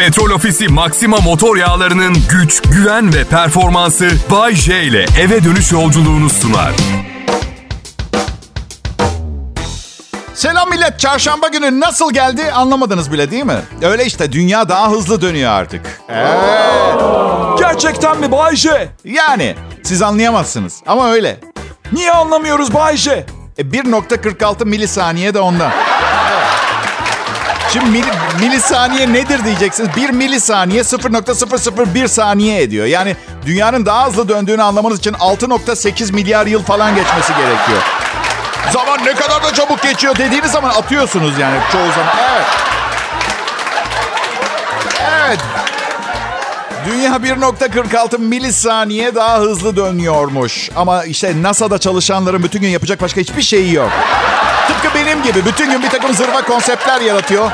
Petrol Ofisi Maxima motor yağlarının güç, güven ve performansı Bay J ile eve dönüş yolculuğunu sunar. Selam millet. Çarşamba günü nasıl geldi anlamadınız bile değil mi? Öyle işte dünya daha hızlı dönüyor artık. Evet. Gerçekten mi Bayce? Yani siz anlayamazsınız ama öyle. Niye anlamıyoruz Bayce? E, 1.46 milisaniye de ondan. Şimdi mili, milisaniye nedir diyeceksiniz. 1 milisaniye 0.001 saniye ediyor. Yani dünyanın daha hızlı döndüğünü anlamanız için 6.8 milyar yıl falan geçmesi gerekiyor. Zaman ne kadar da çabuk geçiyor dediğiniz zaman atıyorsunuz yani çoğu zaman. Evet. Evet. Dünya 1.46 milisaniye daha hızlı dönüyormuş. Ama işte NASA'da çalışanların bütün gün yapacak başka hiçbir şeyi yok. Tıpkı benim gibi bütün gün bir takım zırva konseptler yaratıyor.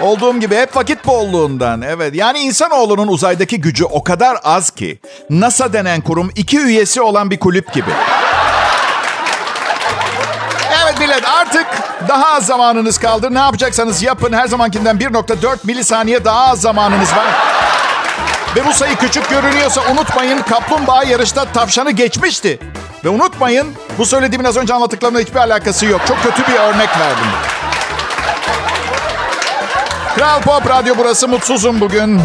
Olduğum gibi hep vakit bolluğundan. Evet yani insanoğlunun uzaydaki gücü o kadar az ki NASA denen kurum iki üyesi olan bir kulüp gibi. Evet millet artık daha az zamanınız kaldı. Ne yapacaksanız yapın. Her zamankinden 1.4 milisaniye daha az zamanınız var. Ve bu sayı küçük görünüyorsa unutmayın kaplumbağa yarışta tavşanı geçmişti. Ve unutmayın bu söylediğimin az önce anlattıklarımla hiçbir alakası yok. Çok kötü bir örnek verdim. Kral Pop Radyo burası. Mutsuzum bugün.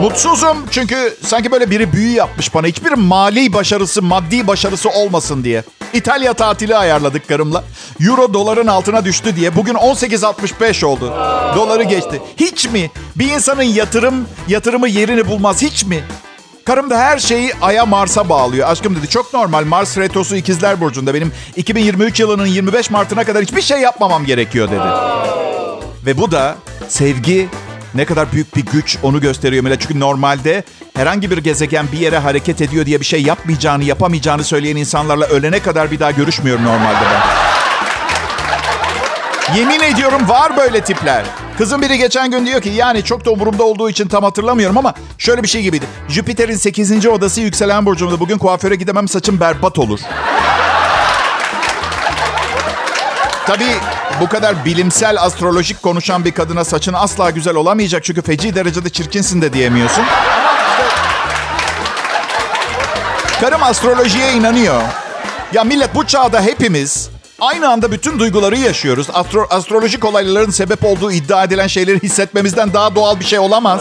Mutsuzum çünkü sanki böyle biri büyü yapmış bana. Hiçbir mali başarısı, maddi başarısı olmasın diye. İtalya tatili ayarladık karımla. Euro doların altına düştü diye. Bugün 18.65 oldu. Doları geçti. Hiç mi? Bir insanın yatırım, yatırımı yerini bulmaz. Hiç mi? Karım da her şeyi Ay'a Mars'a bağlıyor. Aşkım dedi çok normal. Mars retrosu ikizler burcunda. Benim 2023 yılının 25 Mart'ına kadar hiçbir şey yapmamam gerekiyor dedi. Ve bu da sevgi ne kadar büyük bir güç onu gösteriyor millet. Çünkü normalde herhangi bir gezegen bir yere hareket ediyor diye bir şey yapmayacağını, yapamayacağını söyleyen insanlarla ölene kadar bir daha görüşmüyorum normalde ben. Yemin ediyorum var böyle tipler. Kızım biri geçen gün diyor ki yani çok da umurumda olduğu için tam hatırlamıyorum ama şöyle bir şey gibiydi. Jüpiter'in 8. odası yükselen burcumda bugün kuaföre gidemem saçım berbat olur. Tabii bu kadar bilimsel astrolojik konuşan bir kadına saçın asla güzel olamayacak. Çünkü feci derecede çirkinsin de diyemiyorsun. Karım astrolojiye inanıyor. Ya millet bu çağda hepimiz aynı anda bütün duyguları yaşıyoruz. Astro, astrolojik olayların sebep olduğu iddia edilen şeyleri hissetmemizden daha doğal bir şey olamaz.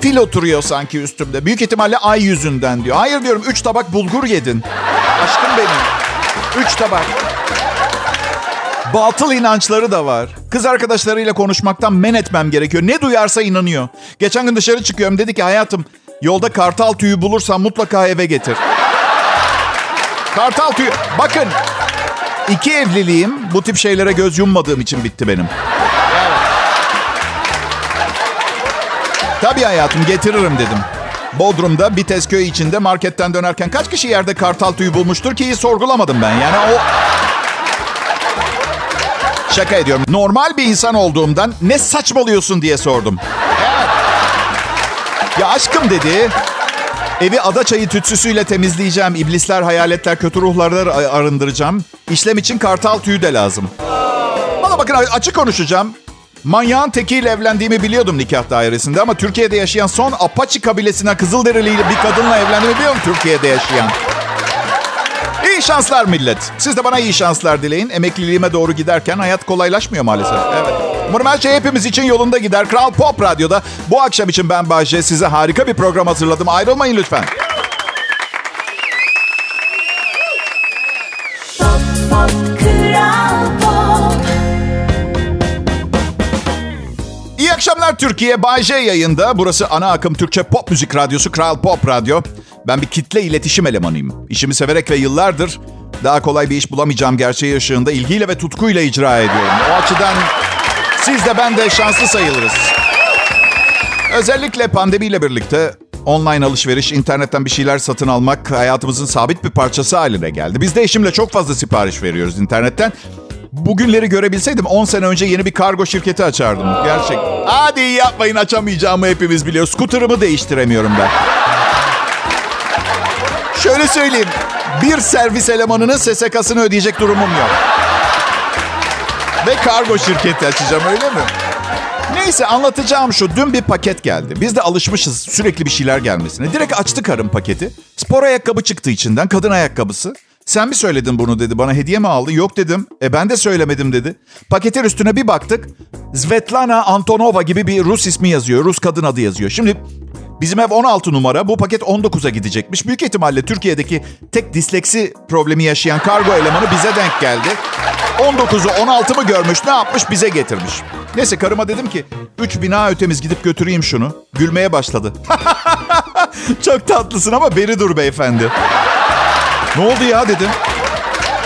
Fil oturuyor sanki üstümde. Büyük ihtimalle ay yüzünden diyor. Hayır diyorum üç tabak bulgur yedin. Aşkım benim. Üç tabak. Batıl inançları da var. Kız arkadaşlarıyla konuşmaktan men etmem gerekiyor. Ne duyarsa inanıyor. Geçen gün dışarı çıkıyorum. Dedi ki hayatım yolda kartal tüyü bulursan mutlaka eve getir. Kartal tüyü. Bakın iki evliliğim bu tip şeylere göz yummadığım için bitti benim. Tabii hayatım getiririm dedim. Bodrum'da Bitezköy içinde marketten dönerken kaç kişi yerde kartal tüyü bulmuştur ki sorgulamadım ben. Yani o Şaka ediyorum. Normal bir insan olduğumdan ne saçmalıyorsun diye sordum. Evet. Ya aşkım dedi. Evi ada çayı tütsüsüyle temizleyeceğim. İblisler, hayaletler, kötü ruhları arındıracağım. İşlem için kartal tüyü de lazım. Bana bakın açık konuşacağım. Manyağın tekiyle evlendiğimi biliyordum nikah dairesinde ama Türkiye'de yaşayan son Apache kabilesine Kızılderili bir kadınla evlendiğimi biliyorum Türkiye'de yaşayan. İyi şanslar millet. Siz de bana iyi şanslar dileyin. Emekliliğime doğru giderken hayat kolaylaşmıyor maalesef. Evet. Umarım her şey hepimiz için yolunda gider. Kral Pop Radyo'da bu akşam için ben Bahçe size harika bir program hazırladım. Ayrılmayın lütfen. İyi akşamlar Türkiye. Bay J yayında. Burası ana akım Türkçe pop müzik radyosu Kral Pop Radyo. Ben bir kitle iletişim elemanıyım. İşimi severek ve yıllardır daha kolay bir iş bulamayacağım gerçeği ışığında ilgiyle ve tutkuyla icra ediyorum. O açıdan siz de ben de şanslı sayılırız. Özellikle pandemiyle birlikte online alışveriş, internetten bir şeyler satın almak hayatımızın sabit bir parçası haline geldi. Biz de eşimle çok fazla sipariş veriyoruz internetten. Bugünleri görebilseydim 10 sene önce yeni bir kargo şirketi açardım. Gerçek. Hadi yapmayın açamayacağımı hepimiz biliyoruz. Skuterımı değiştiremiyorum ben. Şöyle söyleyeyim. Bir servis elemanının SSK'sını ödeyecek durumum yok. Ve kargo şirketi açacağım öyle mi? Neyse anlatacağım şu. Dün bir paket geldi. Biz de alışmışız sürekli bir şeyler gelmesine. Direkt açtı karım paketi. Spor ayakkabı çıktı içinden. Kadın ayakkabısı. Sen mi söyledin bunu dedi. Bana hediye mi aldı? Yok dedim. E ben de söylemedim dedi. Paketin üstüne bir baktık. Svetlana Antonova gibi bir Rus ismi yazıyor. Rus kadın adı yazıyor. Şimdi bizim ev 16 numara. Bu paket 19'a gidecekmiş. Büyük ihtimalle Türkiye'deki tek disleksi problemi yaşayan kargo elemanı bize denk geldi. 19'u 16 mı görmüş ne yapmış bize getirmiş. Neyse karıma dedim ki 3 bina ötemiz gidip götüreyim şunu. Gülmeye başladı. Çok tatlısın ama beri dur beyefendi. Ne oldu ya dedim.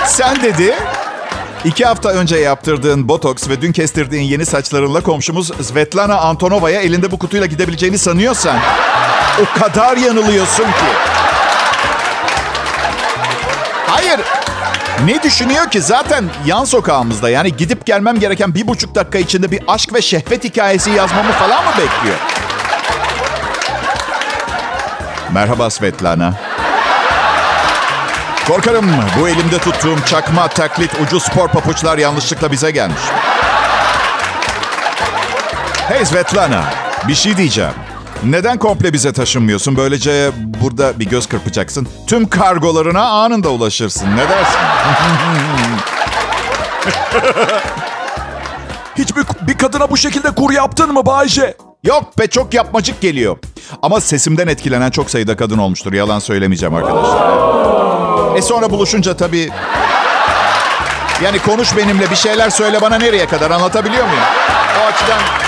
Sen dedi iki hafta önce yaptırdığın botoks ve dün kestirdiğin yeni saçlarınla komşumuz Svetlana Antonova'ya elinde bu kutuyla gidebileceğini sanıyorsan o kadar yanılıyorsun ki. Hayır. Ne düşünüyor ki? Zaten yan sokağımızda yani gidip gelmem gereken bir buçuk dakika içinde bir aşk ve şehvet hikayesi yazmamı falan mı bekliyor? Merhaba Svetlana. Korkarım bu elimde tuttuğum çakma taklit ucuz spor papuçlar yanlışlıkla bize gelmiş. Hey Svetlana, bir şey diyeceğim. Neden komple bize taşınmıyorsun? Böylece burada bir göz kırpacaksın. Tüm kargolarına anında ulaşırsın. Ne dersin? Hiç bir, bir kadına bu şekilde kur yaptın mı Bayce? Yok be çok yapmacık geliyor. Ama sesimden etkilenen çok sayıda kadın olmuştur. Yalan söylemeyeceğim arkadaşlar. E sonra buluşunca tabii... Yani konuş benimle bir şeyler söyle bana nereye kadar anlatabiliyor muyum? O açıdan...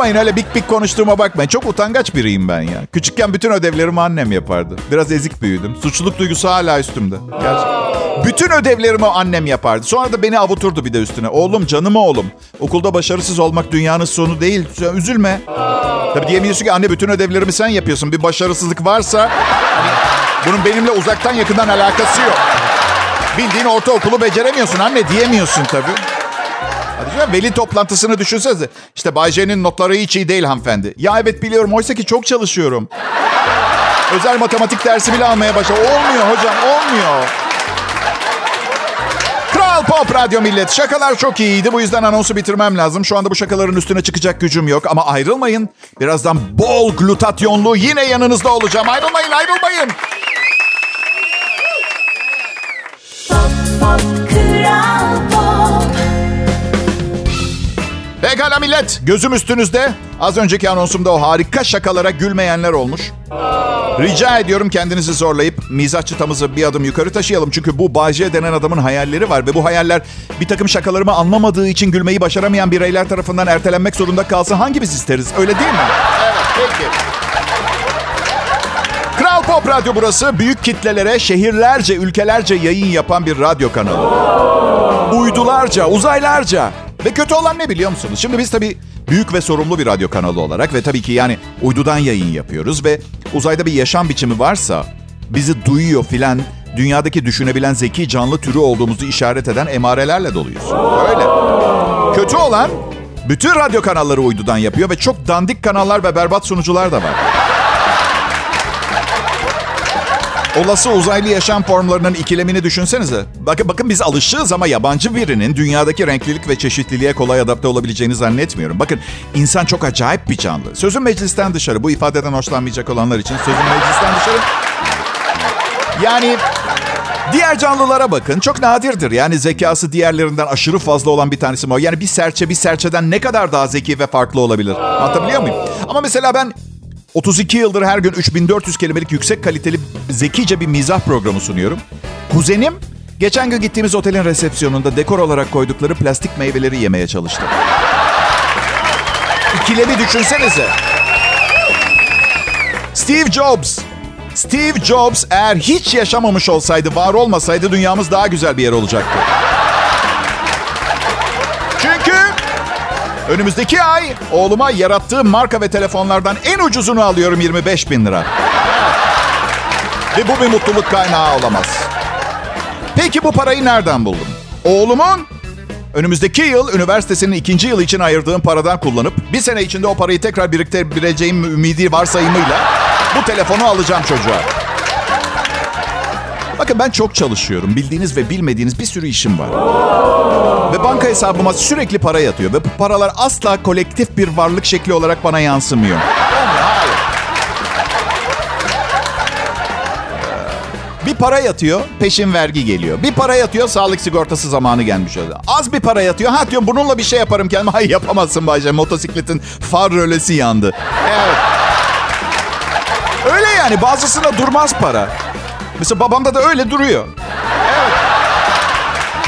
bakmayın öyle bik bik konuştuğuma bakmayın. Çok utangaç biriyim ben ya. Küçükken bütün ödevlerimi annem yapardı. Biraz ezik büyüdüm. Suçluluk duygusu hala üstümde. Gerçekten. Bütün ödevlerimi annem yapardı. Sonra da beni avuturdu bir de üstüne. Oğlum canım oğlum. Okulda başarısız olmak dünyanın sonu değil. Üzülme. Tabii diyemiyorsun ki anne bütün ödevlerimi sen yapıyorsun. Bir başarısızlık varsa bunun benimle uzaktan yakından alakası yok. Bildiğin ortaokulu beceremiyorsun anne diyemiyorsun tabii. Veli toplantısını düşünsenize. İşte Bay J'nin notları hiç iyi değil hanımefendi. Ya evet biliyorum oysa ki çok çalışıyorum. Özel matematik dersi bile almaya başladım. Olmuyor hocam olmuyor. Kral Pop Radyo Millet. Şakalar çok iyiydi. Bu yüzden anonsu bitirmem lazım. Şu anda bu şakaların üstüne çıkacak gücüm yok. Ama ayrılmayın. Birazdan bol glutatyonlu yine yanınızda olacağım. Ayrılmayın, ayrılmayın. Pekala millet. Gözüm üstünüzde. Az önceki anonsumda o harika şakalara gülmeyenler olmuş. Rica ediyorum kendinizi zorlayıp mizah çıtamızı bir adım yukarı taşıyalım. Çünkü bu Bayce denen adamın hayalleri var ve bu hayaller bir takım şakalarımı anlamadığı için gülmeyi başaramayan bireyler tarafından ertelenmek zorunda kalsın. Hangimiz isteriz? Öyle değil mi? Evet, peki. Kral Pop Radyo burası. Büyük kitlelere şehirlerce, ülkelerce yayın yapan bir radyo kanalı. Uydularca, uzaylarca. Ve kötü olan ne biliyor musunuz? Şimdi biz tabii büyük ve sorumlu bir radyo kanalı olarak ve tabii ki yani uydudan yayın yapıyoruz ve uzayda bir yaşam biçimi varsa bizi duyuyor filan dünyadaki düşünebilen zeki canlı türü olduğumuzu işaret eden emarelerle doluyuz. Öyle. Kötü olan bütün radyo kanalları uydudan yapıyor ve çok dandik kanallar ve berbat sunucular da var. Olası uzaylı yaşam formlarının ikilemini düşünsenize. Bakın bakın biz alışığız ama yabancı birinin dünyadaki renklilik ve çeşitliliğe kolay adapte olabileceğini zannetmiyorum. Bakın insan çok acayip bir canlı. Sözün meclisten dışarı. Bu ifadeden hoşlanmayacak olanlar için sözün meclisten dışarı. Yani diğer canlılara bakın. Çok nadirdir. Yani zekası diğerlerinden aşırı fazla olan bir tanesi mi? Yani bir serçe bir serçeden ne kadar daha zeki ve farklı olabilir? Anlatabiliyor muyum? Ama mesela ben 32 yıldır her gün 3400 kelimelik yüksek kaliteli zekice bir mizah programı sunuyorum. Kuzenim geçen gün gittiğimiz otelin resepsiyonunda dekor olarak koydukları plastik meyveleri yemeye çalıştı. İkilemi düşünsenize. Steve Jobs. Steve Jobs eğer hiç yaşamamış olsaydı, var olmasaydı dünyamız daha güzel bir yer olacaktı. Önümüzdeki ay oğluma yarattığım marka ve telefonlardan en ucuzunu alıyorum 25 bin lira. Ve bu bir mutluluk kaynağı olamaz. Peki bu parayı nereden buldum? Oğlumun önümüzdeki yıl üniversitesinin ikinci yılı için ayırdığım paradan kullanıp bir sene içinde o parayı tekrar biriktirebileceğim ümidi varsayımıyla bu telefonu alacağım çocuğa. Bakın ben çok çalışıyorum. Bildiğiniz ve bilmediğiniz bir sürü işim var. Ve banka hesabıma sürekli para yatıyor. Ve bu paralar asla kolektif bir varlık şekli olarak bana yansımıyor. Hayır. Bir para yatıyor, peşin vergi geliyor. Bir para yatıyor, sağlık sigortası zamanı gelmiş oluyor. Az bir para yatıyor, ha diyorum bununla bir şey yaparım kendime. Hayır yapamazsın Bayce, motosikletin far rölesi yandı. Evet. Öyle yani, bazısına durmaz para. Mesela babamda da öyle duruyor. Evet.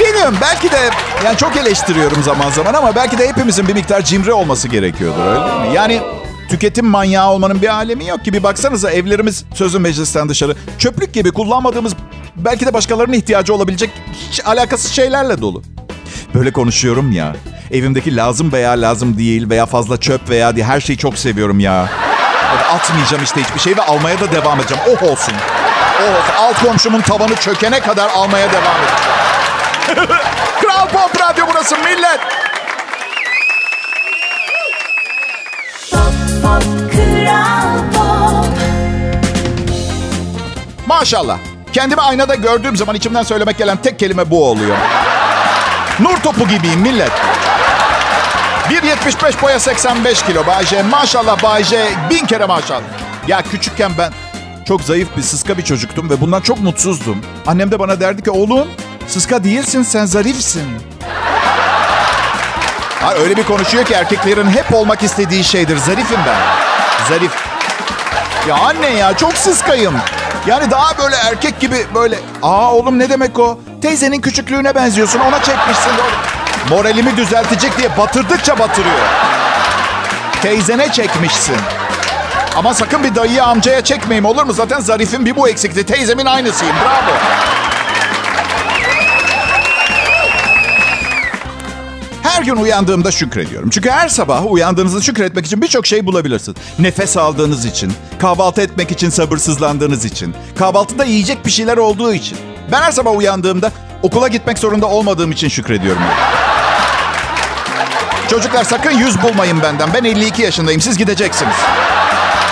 Bilmiyorum, belki de yani çok eleştiriyorum zaman zaman ama belki de hepimizin bir miktar cimri olması gerekiyordur öyle değil mi? Yani tüketim manyağı olmanın bir alemi yok ki. Bir baksanıza evlerimiz sözün meclisten dışarı çöplük gibi kullanmadığımız belki de başkalarının ihtiyacı olabilecek hiç alakasız şeylerle dolu. Böyle konuşuyorum ya. Evimdeki lazım veya lazım değil veya fazla çöp veya diye her şeyi çok seviyorum ya. Atmayacağım işte hiçbir şey ve almaya da devam edeceğim. Oh olsun. Oh. Alt komşumun tavanı çökene kadar almaya devam edeceğim. Kral Pop Radyo burası millet. Maşallah. Kendimi aynada gördüğüm zaman içimden söylemek gelen tek kelime bu oluyor. Nur topu gibiyim millet. 1.75 boya 85 kilo Bayce. Maşallah Bayce. Bin kere maşallah. Ya küçükken ben çok zayıf bir sıska bir çocuktum ve bundan çok mutsuzdum. Annem de bana derdi ki oğlum sıska değilsin sen zarifsin. Ha, öyle bir konuşuyor ki erkeklerin hep olmak istediği şeydir. Zarifim ben. Zarif. Ya anne ya çok sıskayım. Yani daha böyle erkek gibi böyle. Aa oğlum ne demek o? Teyzenin küçüklüğüne benziyorsun ona çekmişsin. Moralimi düzeltecek diye batırdıkça batırıyor. Teyzene çekmişsin. Ama sakın bir dayıya amcaya çekmeyeyim olur mu? Zaten zarifin bir bu eksikti. Teyzemin aynısıyım. Bravo. Her gün uyandığımda şükrediyorum. Çünkü her sabah uyandığınızda şükretmek için birçok şey bulabilirsiniz. Nefes aldığınız için, kahvaltı etmek için sabırsızlandığınız için, kahvaltıda yiyecek bir şeyler olduğu için. Ben her sabah uyandığımda okula gitmek zorunda olmadığım için şükrediyorum. Çocuklar sakın yüz bulmayın benden. Ben 52 yaşındayım. Siz gideceksiniz.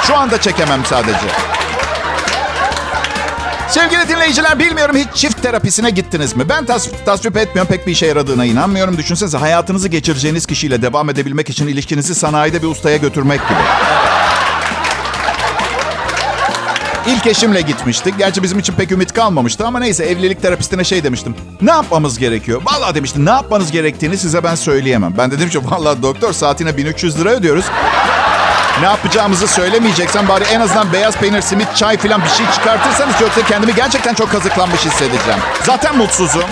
Şu anda çekemem sadece. Sevgili dinleyiciler bilmiyorum hiç çift terapisine gittiniz mi? Ben tas tasvip etmiyorum pek bir işe yaradığına inanmıyorum. Düşünsenize hayatınızı geçireceğiniz kişiyle devam edebilmek için ilişkinizi sanayide bir ustaya götürmek gibi. İlk eşimle gitmiştik. Gerçi bizim için pek ümit kalmamıştı ama neyse evlilik terapistine şey demiştim. Ne yapmamız gerekiyor? Vallahi demişti ne yapmanız gerektiğini size ben söyleyemem. Ben de dedim ki vallahi doktor saatine 1300 lira ödüyoruz. Ne yapacağımızı söylemeyeceksen bari en azından beyaz peynir, simit, çay falan bir şey çıkartırsanız yoksa kendimi gerçekten çok kazıklanmış hissedeceğim. Zaten mutsuzum.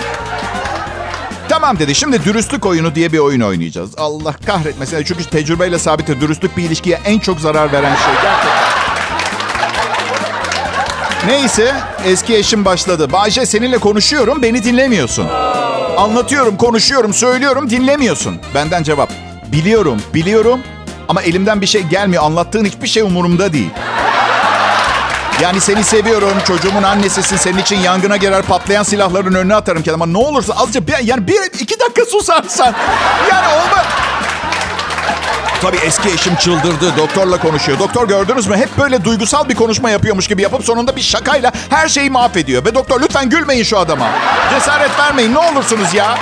Tamam dedi. Şimdi dürüstlük oyunu diye bir oyun oynayacağız. Allah kahretmesin. Çünkü tecrübeyle sabittir. Dürüstlük bir ilişkiye en çok zarar veren şey. Gerçekten. Neyse eski eşim başladı. Bayce seninle konuşuyorum beni dinlemiyorsun. Anlatıyorum, konuşuyorum, söylüyorum dinlemiyorsun. Benden cevap. Biliyorum, biliyorum ama elimden bir şey gelmiyor. Anlattığın hiçbir şey umurumda değil. Yani seni seviyorum. Çocuğumun annesisin. Senin için yangına girer patlayan silahların önüne atarım kendime. Ne olursa azıcık bir, yani bir iki dakika susarsan. Yani olma. Tabii eski eşim çıldırdı. Doktorla konuşuyor. Doktor gördünüz mü? Hep böyle duygusal bir konuşma yapıyormuş gibi yapıp sonunda bir şakayla her şeyi mahvediyor. Ve doktor lütfen gülmeyin şu adama. Cesaret vermeyin ne olursunuz ya.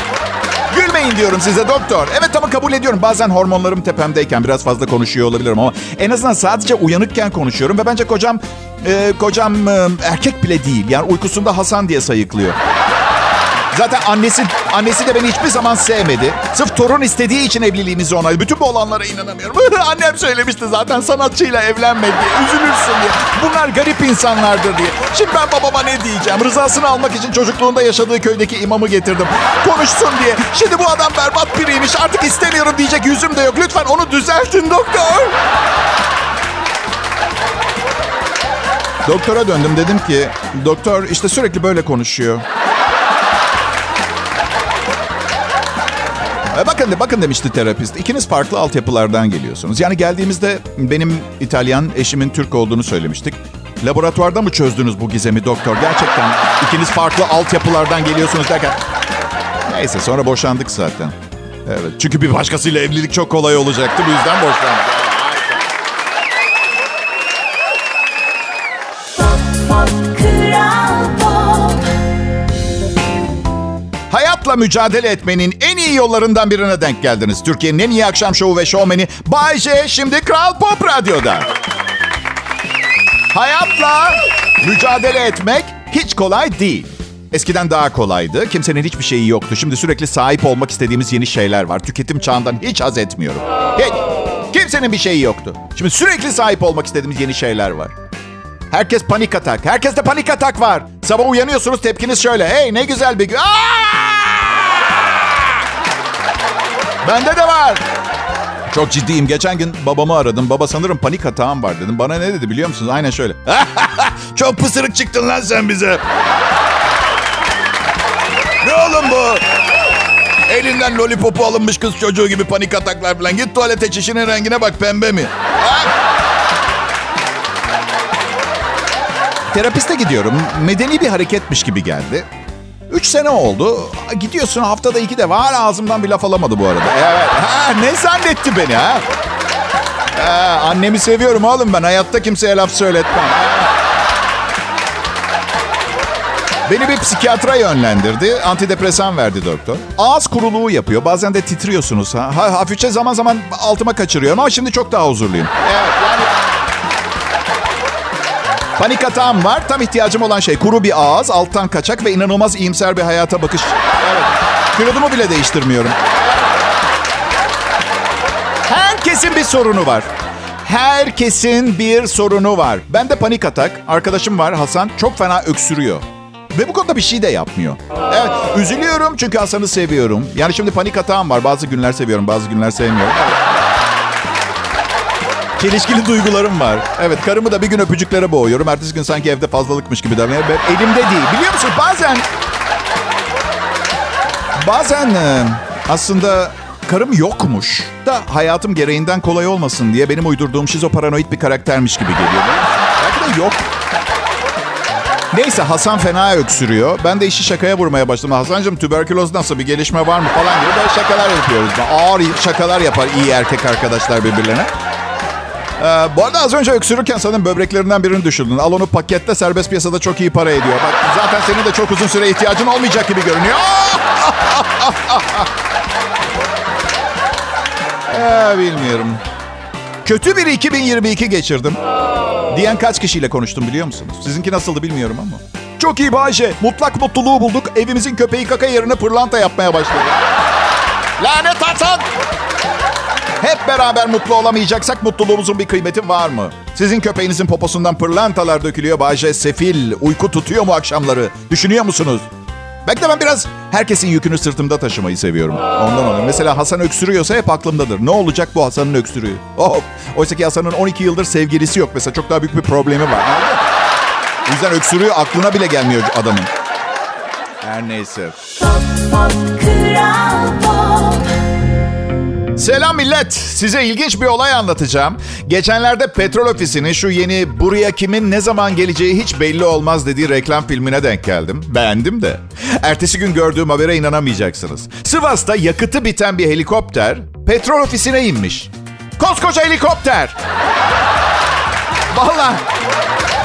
Gülmeyin diyorum size doktor. Evet tamam kabul ediyorum. Bazen hormonlarım tepemdeyken biraz fazla konuşuyor olabilirim ama en azından sadece uyanıkken konuşuyorum ve bence kocam e, kocam e, erkek bile değil. Yani uykusunda Hasan diye sayıklıyor. Zaten annesi annesi de beni hiçbir zaman sevmedi. Sırf torun istediği için evliliğimizi onayladı. Bütün bu olanlara inanamıyorum. Annem söylemişti zaten sanatçıyla evlenme diye. Üzülürsün diye. Bunlar garip insanlardır diye. Şimdi ben babama ne diyeceğim? Rızasını almak için çocukluğunda yaşadığı köydeki imamı getirdim. Konuşsun diye. Şimdi bu adam berbat biriymiş. Artık istemiyorum diyecek yüzüm de yok. Lütfen onu düzeltin doktor. Doktora döndüm dedim ki doktor işte sürekli böyle konuşuyor. E, bakın bakın demişti terapist. İkiniz farklı altyapılardan geliyorsunuz. Yani geldiğimizde benim İtalyan, eşimin Türk olduğunu söylemiştik. Laboratuvarda mı çözdünüz bu gizemi doktor? Gerçekten ikiniz farklı altyapılardan geliyorsunuz derken. Neyse sonra boşandık zaten. Evet çünkü bir başkasıyla evlilik çok kolay olacaktı. Bu yüzden boşandık. Hayatla mücadele etmenin en iyi yollarından birine denk geldiniz. Türkiye'nin en iyi akşam şovu ve şovmeni Bay J şimdi Kral Pop Radyo'da. Hayatla mücadele etmek hiç kolay değil. Eskiden daha kolaydı. Kimsenin hiçbir şeyi yoktu. Şimdi sürekli sahip olmak istediğimiz yeni şeyler var. Tüketim çağından hiç haz etmiyorum. Hiç. Kimsenin bir şeyi yoktu. Şimdi sürekli sahip olmak istediğimiz yeni şeyler var. Herkes panik atak. Herkeste panik atak var. Sabah uyanıyorsunuz tepkiniz şöyle. Hey ne güzel bir gün. Bende de var. Çok ciddiyim. Geçen gün babamı aradım. Baba sanırım panik atağım var dedim. Bana ne dedi biliyor musunuz? Aynen şöyle. Çok pısırık çıktın lan sen bize. ne oğlum bu? Elinden lollipopu alınmış kız çocuğu gibi panik ataklar falan. Git tuvalete çişinin rengine bak pembe mi? Terapiste gidiyorum. Medeni bir hareketmiş gibi geldi. Üç sene oldu. Gidiyorsun haftada iki de var. Ağzımdan bir laf alamadı bu arada. Evet. Ha, ne zannetti beni ha? ha? Annemi seviyorum oğlum ben. Hayatta kimseye laf söyletmem. Beni bir psikiyatra yönlendirdi. Antidepresan verdi doktor. Ağız kuruluğu yapıyor. Bazen de titriyorsunuz. Ha? Hafifçe zaman zaman altıma kaçırıyorum ama şimdi çok daha huzurluyum. Evet. Panik atağım var. Tam ihtiyacım olan şey kuru bir ağız, alttan kaçak ve inanılmaz iyimser bir hayata bakış. Evet. Kilodumu bile değiştirmiyorum. Herkesin bir sorunu var. Herkesin bir sorunu var. Bende panik atak. Arkadaşım var Hasan. Çok fena öksürüyor. Ve bu konuda bir şey de yapmıyor. Evet, üzülüyorum çünkü Hasan'ı seviyorum. Yani şimdi panik atağım var. Bazı günler seviyorum, bazı günler sevmiyorum. Çelişkili duygularım var. Evet, karımı da bir gün öpücüklere boğuyorum. Ertesi gün sanki evde fazlalıkmış gibi davranıyor. Elimde değil. Biliyor musun bazen... Bazen aslında karım yokmuş da hayatım gereğinden kolay olmasın diye benim uydurduğum şizoparanoid bir karaktermiş gibi geliyor. Belki de yok. Neyse Hasan fena öksürüyor. Ben de işi şakaya vurmaya başladım. Hasan'cığım tüberküloz nasıl bir gelişme var mı falan gibi böyle şakalar yapıyoruz. Ağır şakalar yapar iyi erkek arkadaşlar birbirlerine. Ee, bu arada az önce öksürürken sanırım böbreklerinden birini düşürdün. Al onu pakette serbest piyasada çok iyi para ediyor. Bak zaten senin de çok uzun süre ihtiyacın olmayacak gibi görünüyor. ee, bilmiyorum. Kötü bir 2022 geçirdim. Diyen kaç kişiyle konuştum biliyor musunuz? Sizinki nasıldı bilmiyorum ama. Çok iyi Bayşe. Mutlak mutluluğu bulduk. Evimizin köpeği kaka yerine pırlanta yapmaya başladı. Lanet Hasan! Hep beraber mutlu olamayacaksak mutluluğumuzun bir kıymeti var mı? Sizin köpeğinizin poposundan pırlantalar dökülüyor. Bayce sefil, uyku tutuyor mu akşamları? Düşünüyor musunuz? Belki de ben biraz herkesin yükünü sırtımda taşımayı seviyorum. Ondan oluyor. Mesela Hasan öksürüyorsa hep aklımdadır. Ne olacak bu Hasan'ın öksürüğü? Oh, oysa ki Hasan'ın 12 yıldır sevgilisi yok. Mesela çok daha büyük bir problemi var. O yüzden öksürüğü aklına bile gelmiyor adamın. Her neyse. Pop, pop, kral. Selam millet. Size ilginç bir olay anlatacağım. Geçenlerde petrol ofisinin şu yeni buraya kimin ne zaman geleceği hiç belli olmaz dediği reklam filmine denk geldim. Beğendim de. Ertesi gün gördüğüm habere inanamayacaksınız. Sivas'ta yakıtı biten bir helikopter petrol ofisine inmiş. Koskoca helikopter. Vallahi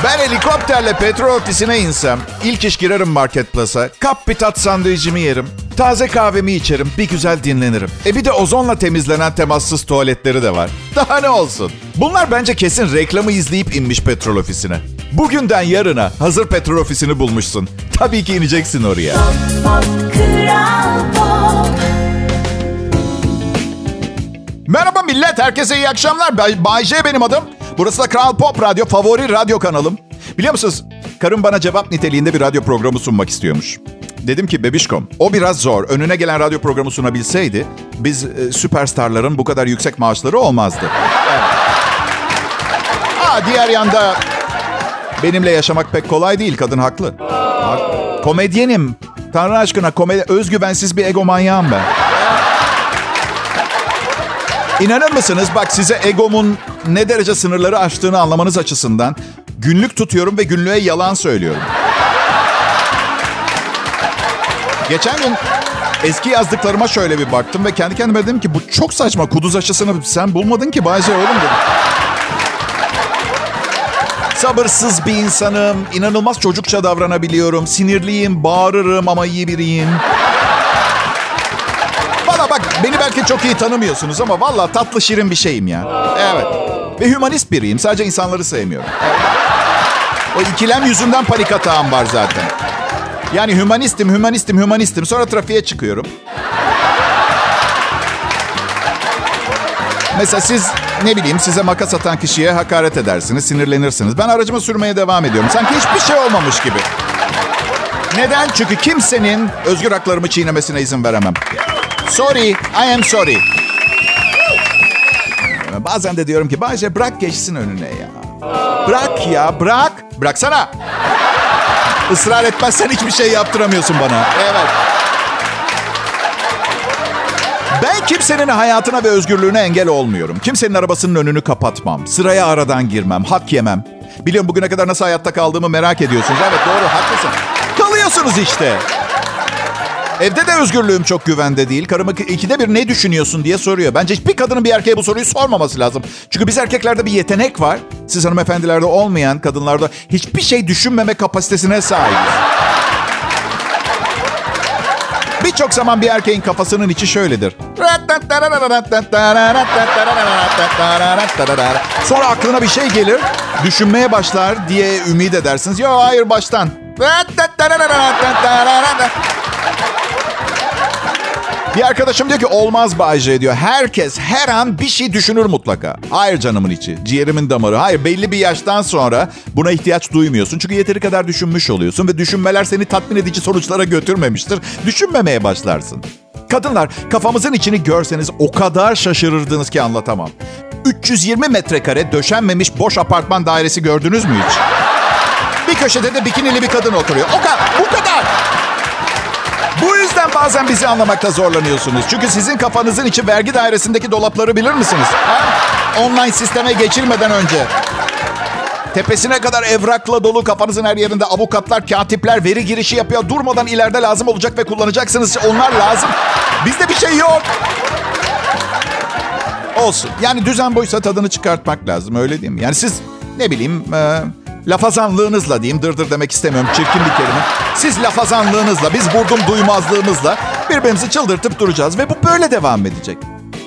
ben helikopterle petrol ofisine insem ilk iş girerim marketplace'a. Kap bir tat sandviçimi yerim. Taze kahvemi içerim. Bir güzel dinlenirim. E bir de ozonla temizlenen temassız tuvaletleri de var. Daha ne olsun? Bunlar bence kesin reklamı izleyip inmiş petrol ofisine. Bugünden yarına hazır petrol ofisini bulmuşsun. Tabii ki ineceksin oraya. Pop, pop, pop. Merhaba millet, herkese iyi akşamlar. Bay J benim adım. Burası da Kral Pop Radyo, favori radyo kanalım. Biliyor musunuz? Karım bana cevap niteliğinde bir radyo programı sunmak istiyormuş. Dedim ki bebişkom o biraz zor. Önüne gelen radyo programı sunabilseydi biz e, süperstarların bu kadar yüksek maaşları olmazdı. Evet. Aa, diğer yanda benimle yaşamak pek kolay değil. Kadın haklı. Ha, komedyenim. Tanrı aşkına komedi özgüvensiz bir egomanyağım ben. İnanır mısınız? Bak size egomun ne derece sınırları aştığını anlamanız açısından günlük tutuyorum ve günlüğe yalan söylüyorum. Geçen gün eski yazdıklarıma şöyle bir baktım ve kendi kendime dedim ki bu çok saçma. Kuduz aşısını sen bulmadın ki Bayce oğlum dedim. Sabırsız bir insanım. inanılmaz çocukça davranabiliyorum. Sinirliyim, bağırırım ama iyi biriyim. Bak beni belki çok iyi tanımıyorsunuz ama valla tatlı şirin bir şeyim ya. Evet. Ve hümanist biriyim. Sadece insanları sevmiyorum. O ikilem yüzünden panik atağım var zaten. Yani hümanistim, hümanistim, hümanistim. Sonra trafiğe çıkıyorum. Mesela siz ne bileyim size makas atan kişiye hakaret edersiniz, sinirlenirsiniz. Ben aracımı sürmeye devam ediyorum. Sanki hiçbir şey olmamış gibi. Neden? Çünkü kimsenin özgür haklarımı çiğnemesine izin veremem. Sorry, I am sorry. Bazen de diyorum ki Bayce bırak geçsin önüne ya. Bırak ya, bırak. Bıraksana. Israr etmezsen hiçbir şey yaptıramıyorsun bana. Evet. Ben kimsenin hayatına ve özgürlüğüne engel olmuyorum. Kimsenin arabasının önünü kapatmam. Sıraya aradan girmem. Hak yemem. Biliyorum bugüne kadar nasıl hayatta kaldığımı merak ediyorsunuz. Evet doğru haklısın. Kalıyorsunuz işte. Evde de özgürlüğüm çok güvende değil. Karım ikide bir ne düşünüyorsun diye soruyor. Bence hiçbir kadının bir erkeğe bu soruyu sormaması lazım. Çünkü biz erkeklerde bir yetenek var. Siz hanımefendilerde olmayan kadınlarda hiçbir şey düşünmeme kapasitesine sahibiz. Birçok zaman bir erkeğin kafasının içi şöyledir. Sonra aklına bir şey gelir, düşünmeye başlar diye ümit edersiniz. Yok hayır baştan. Bir arkadaşım diyor ki olmaz Bayce diyor. Herkes her an bir şey düşünür mutlaka. Hayır canımın içi, ciğerimin damarı. Hayır belli bir yaştan sonra buna ihtiyaç duymuyorsun. Çünkü yeteri kadar düşünmüş oluyorsun ve düşünmeler seni tatmin edici sonuçlara götürmemiştir. Düşünmemeye başlarsın. Kadınlar kafamızın içini görseniz o kadar şaşırırdınız ki anlatamam. 320 metrekare döşenmemiş boş apartman dairesi gördünüz mü hiç? Bir köşede de bikinili bir kadın oturuyor. O kadar, bu kadar. Yüzden bazen bizi anlamakta zorlanıyorsunuz. Çünkü sizin kafanızın içi vergi dairesindeki dolapları bilir misiniz? Ha? Online sisteme geçilmeden önce. Tepesine kadar evrakla dolu kafanızın her yerinde avukatlar, katipler veri girişi yapıyor. Durmadan ileride lazım olacak ve kullanacaksınız. Onlar lazım. Bizde bir şey yok. Olsun. Yani düzen buysa tadını çıkartmak lazım. Öyle değil mi? Yani siz ne bileyim... Lafazanlığınızla diyeyim. Dırdır demek istemiyorum. Çirkin bir kelime. Siz lafazanlığınızla, biz vurdum duymazlığımızla birbirimizi çıldırtıp duracağız. Ve bu böyle devam edecek.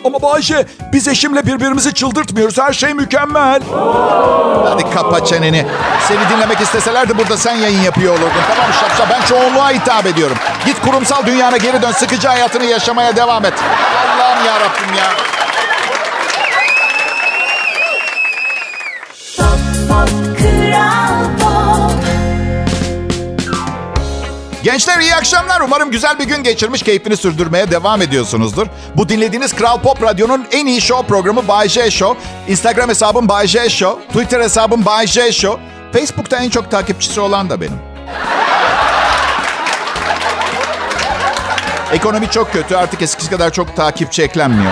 Ama Bayşe biz eşimle birbirimizi çıldırtmıyoruz. Her şey mükemmel. Hadi kapa çeneni. Seni dinlemek isteselerdi burada sen yayın yapıyor olurdun. Tamam şapşa ben çoğunluğa hitap ediyorum. Git kurumsal dünyana geri dön. Sıkıcı hayatını yaşamaya devam et. Allah'ım ya Rabbim ya. Gençler iyi akşamlar. Umarım güzel bir gün geçirmiş, keyfini sürdürmeye devam ediyorsunuzdur. Bu dinlediğiniz Kral Pop Radyo'nun en iyi show programı Bay J Show. Instagram hesabım Bay J Show. Twitter hesabım Bay J Show. Facebook'ta en çok takipçisi olan da benim. Ekonomi çok kötü. Artık eskisi kadar çok takipçi eklenmiyor.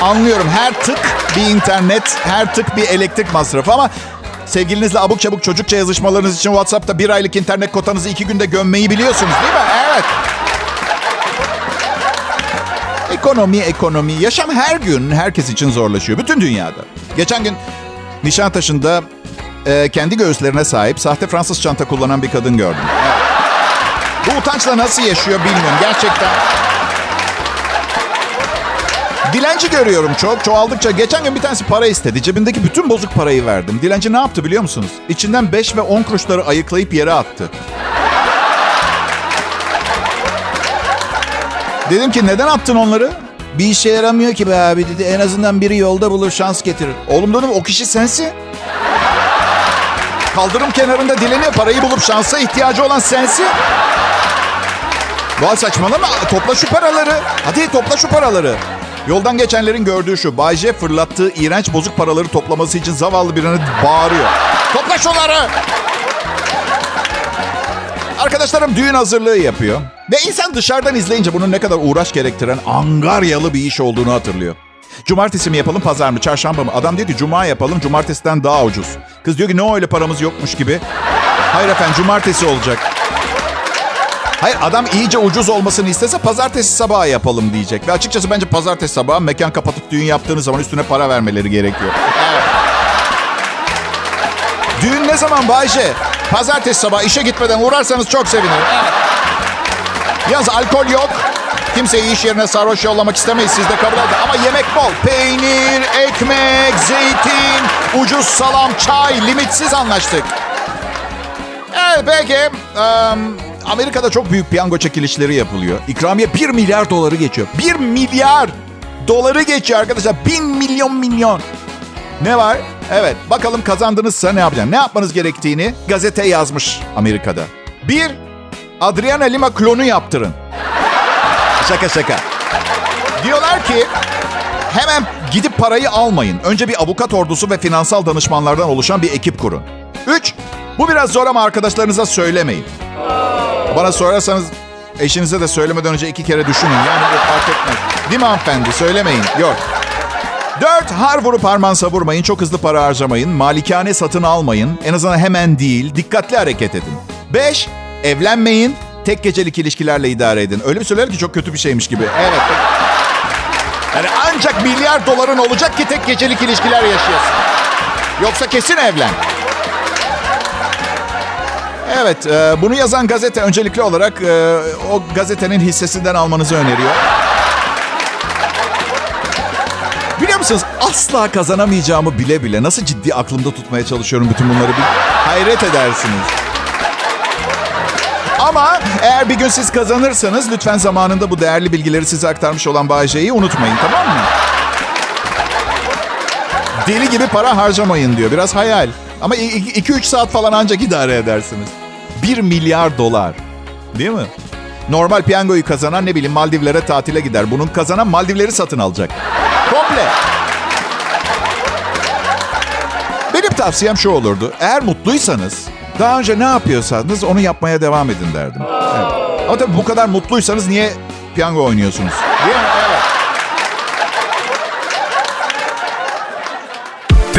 Anlıyorum her tık bir internet, her tık bir elektrik masrafı ama sevgilinizle abuk çabuk çocukça yazışmalarınız için WhatsApp'ta bir aylık internet kotanızı iki günde gömmeyi biliyorsunuz değil mi? Evet. Ekonomi, ekonomi. Yaşam her gün herkes için zorlaşıyor. Bütün dünyada. Geçen gün Nişantaşı'nda e, kendi göğüslerine sahip sahte Fransız çanta kullanan bir kadın gördüm. Evet. Bu utançla nasıl yaşıyor bilmiyorum. Gerçekten Dilenci görüyorum çok. Çoğaldıkça. Geçen gün bir tanesi para istedi. Cebindeki bütün bozuk parayı verdim. Dilenci ne yaptı biliyor musunuz? İçinden 5 ve 10 kuruşları ayıklayıp yere attı. Dedim ki neden attın onları? Bir işe yaramıyor ki be abi dedi. En azından biri yolda bulur şans getirir. Oğlum dedim o kişi sensin. Kaldırım kenarında dileniyor. Parayı bulup şansa ihtiyacı olan sensin. Vay saçmalama. Topla şu paraları. Hadi topla şu paraları. Yoldan geçenlerin gördüğü şu. Bay J fırlattığı iğrenç bozuk paraları toplaması için zavallı birini bağırıyor. Topla şunları! Arkadaşlarım düğün hazırlığı yapıyor. Ve insan dışarıdan izleyince bunun ne kadar uğraş gerektiren angaryalı bir iş olduğunu hatırlıyor. Cumartesi mi yapalım, pazar mı, çarşamba mı? Adam diyor ki cuma yapalım, cumartesiden daha ucuz. Kız diyor ki ne öyle paramız yokmuş gibi. Hayır efendim, cumartesi olacak. Hayır adam iyice ucuz olmasını istese pazartesi sabahı yapalım diyecek. Ve açıkçası bence pazartesi sabahı mekan kapatıp düğün yaptığınız zaman üstüne para vermeleri gerekiyor. Evet. Düğün ne zaman Bayce? Pazartesi sabahı işe gitmeden uğrarsanız çok sevinirim. Evet. Yalnız alkol yok. Kimseyi iş yerine sarhoş yollamak istemeyiz. Siz de kabul edin. Ama yemek bol. Peynir, ekmek, zeytin, ucuz salam, çay. Limitsiz anlaştık. Evet peki. Um, Amerika'da çok büyük piyango çekilişleri yapılıyor. İkramiye 1 milyar doları geçiyor. 1 milyar doları geçiyor arkadaşlar. 1000 milyon milyon. Ne var? Evet bakalım kazandınızsa ne yapacaksın? Ne yapmanız gerektiğini gazete yazmış Amerika'da. Bir, Adriana Lima klonu yaptırın. Şaka şaka. Diyorlar ki hemen gidip parayı almayın. Önce bir avukat ordusu ve finansal danışmanlardan oluşan bir ekip kurun. Üç, bu biraz zor ama arkadaşlarınıza söylemeyin. Bana sorarsanız eşinize de söylemeden önce iki kere düşünün. Yani bu fark etmez. Değil mi hanımefendi? Söylemeyin. Yok. Dört, har vurup harman savurmayın. Çok hızlı para harcamayın. Malikane satın almayın. En azından hemen değil. Dikkatli hareket edin. Beş, evlenmeyin. Tek gecelik ilişkilerle idare edin. Öyle bir söyler ki çok kötü bir şeymiş gibi. Evet. Yani ancak milyar doların olacak ki tek gecelik ilişkiler yaşayasın. Yoksa kesin evlen. Evet, e, bunu yazan gazete öncelikli olarak e, o gazetenin hissesinden almanızı öneriyor. Biliyor musunuz asla kazanamayacağımı bile bile nasıl ciddi aklımda tutmaya çalışıyorum bütün bunları bir hayret edersiniz. Ama eğer bir gün siz kazanırsanız lütfen zamanında bu değerli bilgileri size aktarmış olan Bayece'yi unutmayın tamam mı? Deli gibi para harcamayın diyor. Biraz hayal. Ama 2-3 saat falan ancak idare edersiniz. 1 milyar dolar. Değil mi? Normal piyangoyu kazanan ne bileyim Maldivlere tatile gider. Bunun kazanan Maldivleri satın alacak. Komple. Benim tavsiyem şu olurdu. Eğer mutluysanız daha önce ne yapıyorsanız onu yapmaya devam edin derdim. Evet. Ama tabii bu kadar mutluysanız niye piyango oynuyorsunuz? Değil mi? Evet.